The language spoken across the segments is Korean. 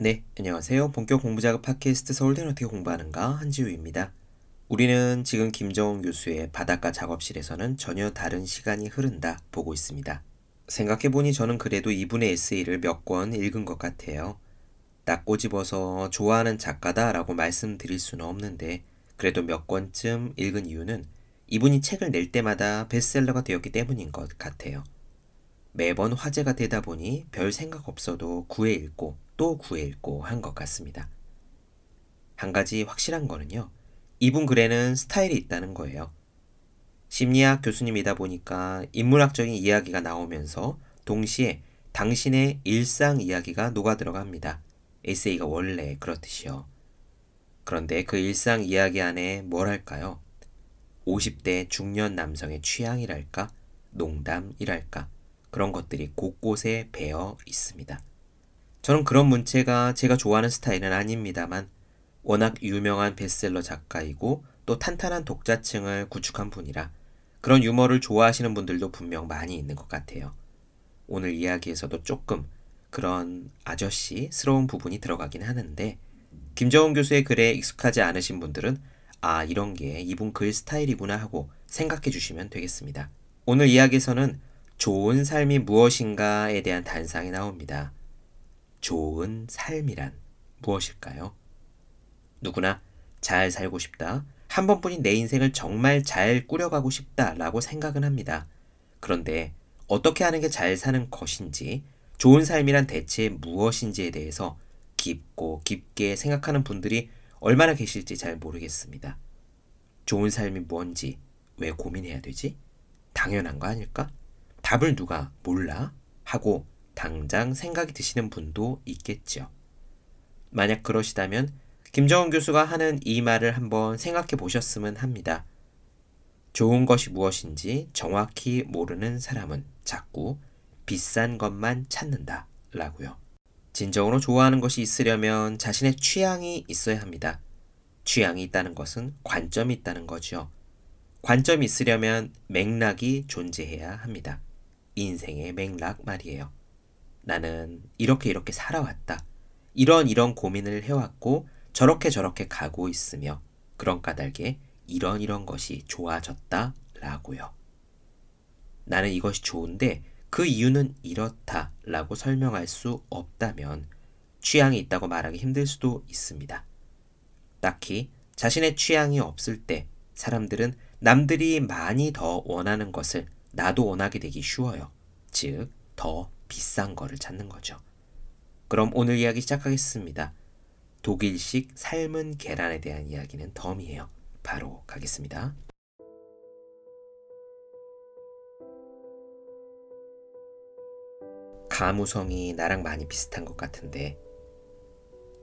네, 안녕하세요. 본격 공부작업 팟캐스트 서울대는 어떻게 공부하는가 한지우입니다. 우리는 지금 김정은 교수의 바닷가 작업실에서는 전혀 다른 시간이 흐른다 보고 있습니다. 생각해보니 저는 그래도 이분의 에세이를 몇 권 읽은 것 같아요. 딱 꼬집어서 좋아하는 작가다라고 말씀드릴 수는 없는데 그래도 몇 권쯤 읽은 이유는 이분이 책을 낼 때마다 베스트셀러가 되었기 때문인 것 같아요. 매번 화제가 되다 보니 별 생각 없어도 구해 읽고 또 구해 읽고 한 것 같습니다. 한 가지 확실한 거는요. 이분 글에는 스타일이 있다는 거예요. 심리학 교수님이다 보니까 인문학적인 이야기가 나오면서 동시에 당신의 일상 이야기가 녹아 들어갑니다. 에세이가 원래 그렇듯이요. 그런데 그 일상 이야기 안에 뭘 할까요? 50대 중년 남성의 취향이랄까? 농담이랄까? 그런 것들이 곳곳에 배어 있습니다. 저는 그런 문체가 제가 좋아하는 스타일은 아닙니다만 워낙 유명한 베스트셀러 작가이고 또 탄탄한 독자층을 구축한 분이라 그런 유머를 좋아하시는 분들도 분명 많이 있는 것 같아요. 오늘 이야기에서도 조금 그런 아저씨스러운 부분이 들어가긴 하는데 김정은 교수의 글에 익숙하지 않으신 분들은 아 이런 게 이분 글 스타일이구나 하고 생각해 주시면 되겠습니다. 오늘 이야기에서는 좋은 삶이 무엇인가에 대한 단상이 나옵니다. 좋은 삶이란 무엇일까요? 누구나 잘 살고 싶다. 한 번뿐인 내 인생을 정말 잘 꾸려가고 싶다라고 생각은 합니다. 그런데 어떻게 하는 게 잘 사는 것인지, 좋은 삶이란 대체 무엇인지에 대해서 깊고 깊게 생각하는 분들이 얼마나 계실지 잘 모르겠습니다. 좋은 삶이 뭔지 왜 고민해야 되지? 당연한 거 아닐까? 답을 누가 몰라? 하고 당장 생각이 드시는 분도 있겠죠. 만약 그러시다면 김정은 교수가 하는 이 말을 한번 생각해 보셨으면 합니다. 좋은 것이 무엇인지 정확히 모르는 사람은 자꾸 비싼 것만 찾는다. 라고요. 진정으로 좋아하는 것이 있으려면 자신의 취향이 있어야 합니다. 취향이 있다는 것은 관점이 있다는 거죠. 관점이 있으려면 맥락이 존재해야 합니다. 인생의 맥락 말이에요. 나는 이렇게 이렇게 살아왔다. 이런 이런 고민을 해왔고 저렇게 저렇게 가고 있으며 그런 까닭에 이런 이런 것이 좋아졌다 라고요. 나는 이것이 좋은데 그 이유는 이렇다 라고 설명할 수 없다면 취향이 있다고 말하기 힘들 수도 있습니다. 딱히 자신의 취향이 없을 때 사람들은 남들이 많이 더 원하는 것을 나도 원하게 되기 쉬워요. 즉, 더 비싼 거를 찾는 거죠. 그럼 오늘 이야기 시작하겠습니다. 독일식 삶은 계란에 대한 이야기는 덤이에요. 바로 가겠습니다. 가무성이 나랑 많이 비슷한 것 같은데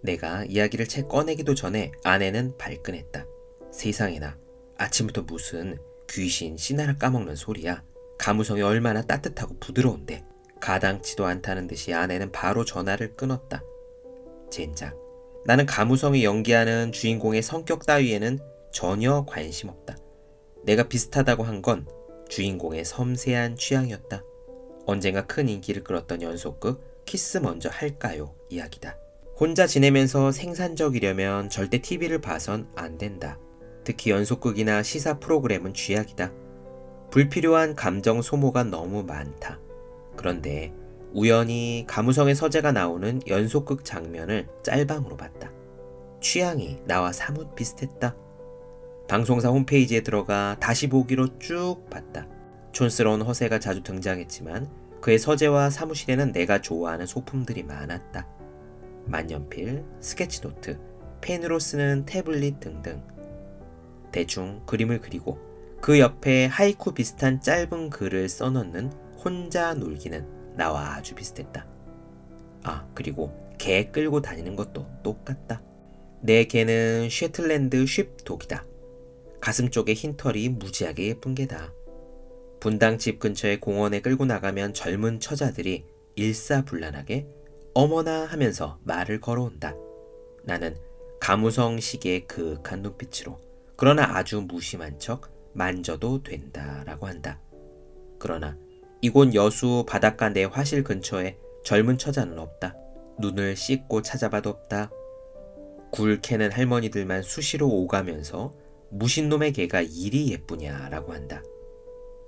내가 이야기를 채 꺼내기도 전에 아내는 발끈했다. 세상에나 아침부터 무슨 귀신 씨나라 까먹는 소리야. 가무성이 얼마나 따뜻하고 부드러운데 가당치도 않다는 듯이 아내는 바로 전화를 끊었다. 젠장. 나는 가무성이 연기하는 주인공의 성격 따위에는 전혀 관심 없다. 내가 비슷하다고 한 건 주인공의 섬세한 취향이었다. 언젠가 큰 인기를 끌었던 연속극 키스 먼저 할까요? 이야기다. 혼자 지내면서 생산적이려면 절대 TV를 봐선 안 된다. 특히 연속극이나 시사 프로그램은 쥐약이다. 불필요한 감정 소모가 너무 많다. 그런데 우연히 감우성의 서재가 나오는 연속극 장면을 짤방으로 봤다. 취향이 나와 사뭇 비슷했다. 방송사 홈페이지에 들어가 다시 보기로 쭉 봤다. 촌스러운 허세가 자주 등장했지만 그의 서재와 사무실에는 내가 좋아하는 소품들이 많았다. 만년필, 스케치노트, 펜으로 쓰는 태블릿 등등. 대충 그림을 그리고 그 옆에 하이쿠 비슷한 짧은 글을 써놓는 혼자 놀기는 나와 아주 비슷했다. 아, 그리고 개 끌고 다니는 것도 똑같다. 내 개는 쉐틀랜드 쉽독이다. 가슴 쪽에 흰 털이 무지하게 예쁜 개다. 분당 집 근처의 공원에 끌고 나가면 젊은 처자들이 일사불란하게 어머나 하면서 말을 걸어온다. 나는 가무성식의 그윽한 눈빛으로 그러나 아주 무심한 척 만져도 된다라고 한다. 그러나 이곳 여수 바닷가 내 화실 근처에 젊은 처자는 없다. 눈을 씻고 찾아봐도 없다. 굴 캐는 할머니들만 수시로 오가면서 무신놈의 개가 일이 예쁘냐라고 한다.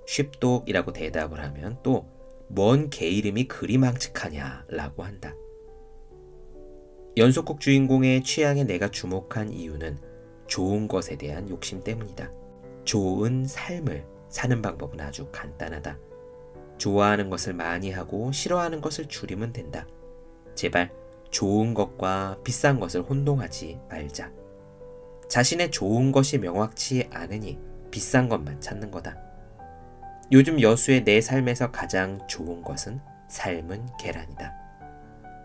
쉽독이라고 대답을 하면 또 뭔 개 이름이 그리 망측하냐라고 한다. 연속곡 주인공의 취향에 내가 주목한 이유는 좋은 것에 대한 욕심 때문이다. 좋은 삶을 사는 방법은 아주 간단하다. 좋아하는 것을 많이 하고 싫어하는 것을 줄이면 된다. 제발 좋은 것과 비싼 것을 혼동하지 말자. 자신의 좋은 것이 명확치 않으니 비싼 것만 찾는 거다. 요즘 여수의 내 삶에서 가장 좋은 것은 삶은 계란이다.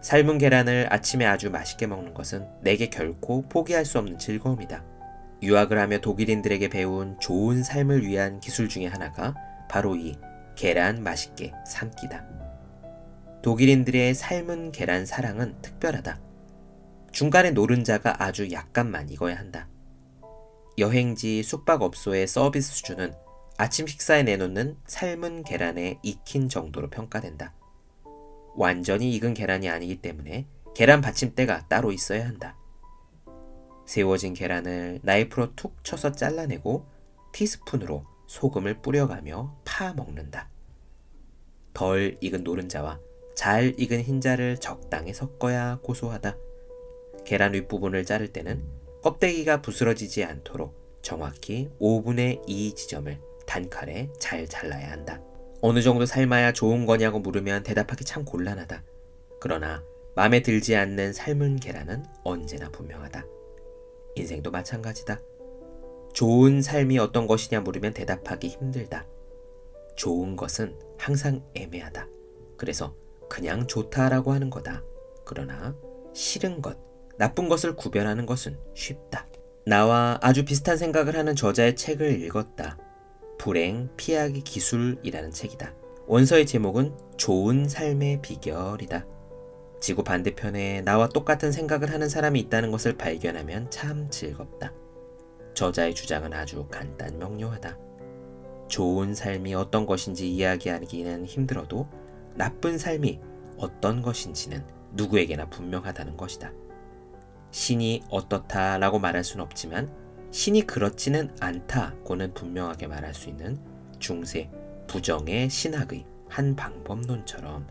삶은 계란을 아침에 아주 맛있게 먹는 것은 내게 결코 포기할 수 없는 즐거움이다. 유학을 하며 독일인들에게 배운 좋은 삶을 위한 기술 중의 하나가 바로 이 계란 맛있게 삶기다. 독일인들의 삶은 계란 사랑은 특별하다. 중간에 노른자가 아주 약간만 익어야 한다. 여행지 숙박업소의 서비스 수준은 아침 식사에 내놓는 삶은 계란에 익힌 정도로 평가된다. 완전히 익은 계란이 아니기 때문에 계란 받침대가 따로 있어야 한다. 세워진 계란을 나이프로 툭 쳐서 잘라내고 티스푼으로 소금을 뿌려가며 파 먹는다. 덜 익은 노른자와 잘 익은 흰자를 적당히 섞어야 고소하다. 계란 윗부분을 자를 때는 껍데기가 부스러지지 않도록 정확히 5분의 2 지점을 단칼에 잘 잘라야 한다. 어느 정도 삶아야 좋은 거냐고 물으면 대답하기 참 곤란하다. 그러나 마음에 들지 않는 삶은 계란은 언제나 분명하다. 인생도 마찬가지다. 좋은 삶이 어떤 것이냐 물으면 대답하기 힘들다. 좋은 것은 항상 애매하다. 그래서 그냥 좋다라고 하는 거다. 그러나 싫은 것, 나쁜 것을 구별하는 것은 쉽다. 나와 아주 비슷한 생각을 하는 저자의 책을 읽었다. 불행 피하기 기술이라는 책이다. 원서의 제목은 좋은 삶의 비결이다. 지구 반대편에 나와 똑같은 생각을 하는 사람이 있다는 것을 발견하면 참 즐겁다. 저자의 주장은 아주 간단 명료하다. 좋은 삶이 어떤 것인지 이야기하기는 힘들어도 나쁜 삶이 어떤 것인지는 누구에게나 분명하다는 것이다. 신이 어떻다라고 말할 수는 없지만 신이 그렇지는 않다고는 분명하게 말할 수 있는 중세 부정의 신학의 한 방법론처럼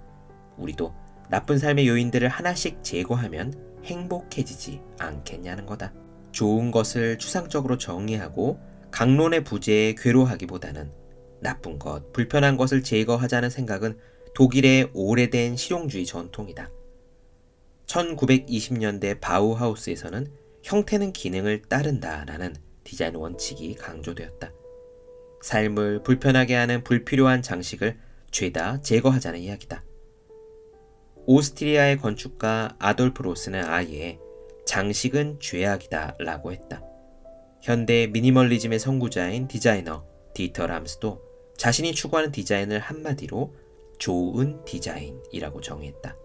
우리도 나쁜 삶의 요인들을 하나씩 제거하면 행복해지지 않겠냐는 거다. 좋은 것을 추상적으로 정의하고 강론의 부재에 괴로하기보다는 나쁜 것, 불편한 것을 제거하자는 생각은 독일의 오래된 실용주의 전통이다. 1920년대 바우하우스에서는 형태는 기능을 따른다라는 디자인 원칙이 강조되었다. 삶을 불편하게 하는 불필요한 장식을 죄다 제거하자는 이야기다. 오스트리아의 건축가 아돌프 로스는 아예 장식은 죄악이다 라고 했다. 현대 미니멀리즘의 선구자인 디자이너 디터 람스도 자신이 추구하는 디자인을 한마디로 좋은 디자인이라고 정의했다.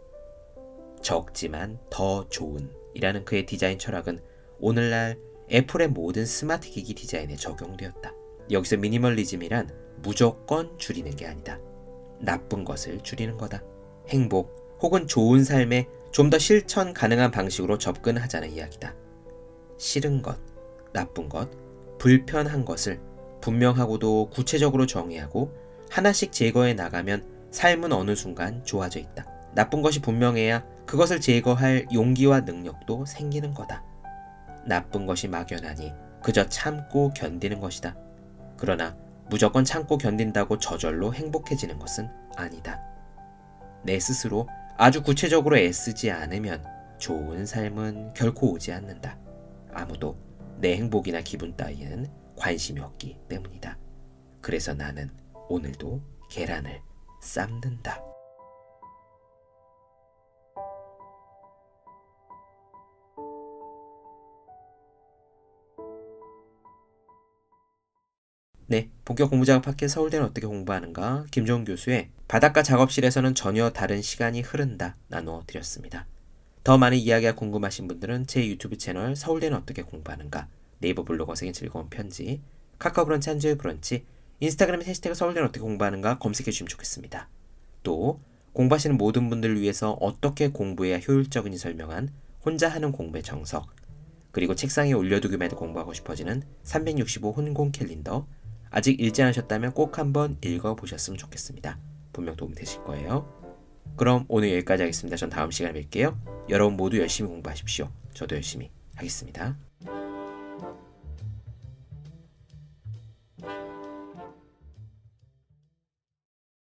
적지만 더 좋은 이라는 그의 디자인 철학은 오늘날 애플의 모든 스마트 기기 디자인에 적용되었다. 여기서 미니멀리즘이란 무조건 줄이는 게 아니다. 나쁜 것을 줄이는 거다. 행복, 혹은 좋은 삶에 좀 더 실천 가능한 방식으로 접근하자는 이야기다. 싫은 것, 나쁜 것, 불편한 것을 분명하고도 구체적으로 정의하고 하나씩 제거해 나가면 삶은 어느 순간 좋아져 있다. 나쁜 것이 분명해야 그것을 제거할 용기와 능력도 생기는 거다. 나쁜 것이 막연하니 그저 참고 견디는 것이다. 그러나 무조건 참고 견딘다고 저절로 행복해지는 것은 아니다. 내 스스로 아주 구체적으로 애쓰지 않으면 좋은 삶은 결코 오지 않는다. 아무도 내 행복이나 기분 따위에는 관심이 없기 때문이다. 그래서 나는 오늘도 계란을 삶는다. 본격 공부작업 팟캐 서울대는 어떻게 공부하는가 김종 교수의 바닷가 작업실에서는 전혀 다른 시간이 흐른다 나누어 드렸습니다. 더 많은 이야기가 궁금하신 분들은 제 유튜브 채널 서울대는 어떻게 공부하는가 네이버 블로그 생의 즐거운 편지 카카오 브런치 한주의 브런치 인스타그램 해시태그 서울대는 어떻게 공부하는가 검색해 주시면 좋겠습니다. 또 공부하시는 모든 분들을 위해서 어떻게 공부해야 효율적인지 설명한 혼자 하는 공부의 정석, 그리고 책상에 올려두기만 해도 공부하고 싶어지는 365 혼공 캘린더, 아직 읽지 않으셨다면 꼭 한번 읽어보셨으면 좋겠습니다. 분명 도움이 되실 거예요. 그럼 오늘 여기까지 하겠습니다. 전 다음 시간에 뵐게요. 여러분 모두 열심히 공부하십시오. 저도 열심히 하겠습니다.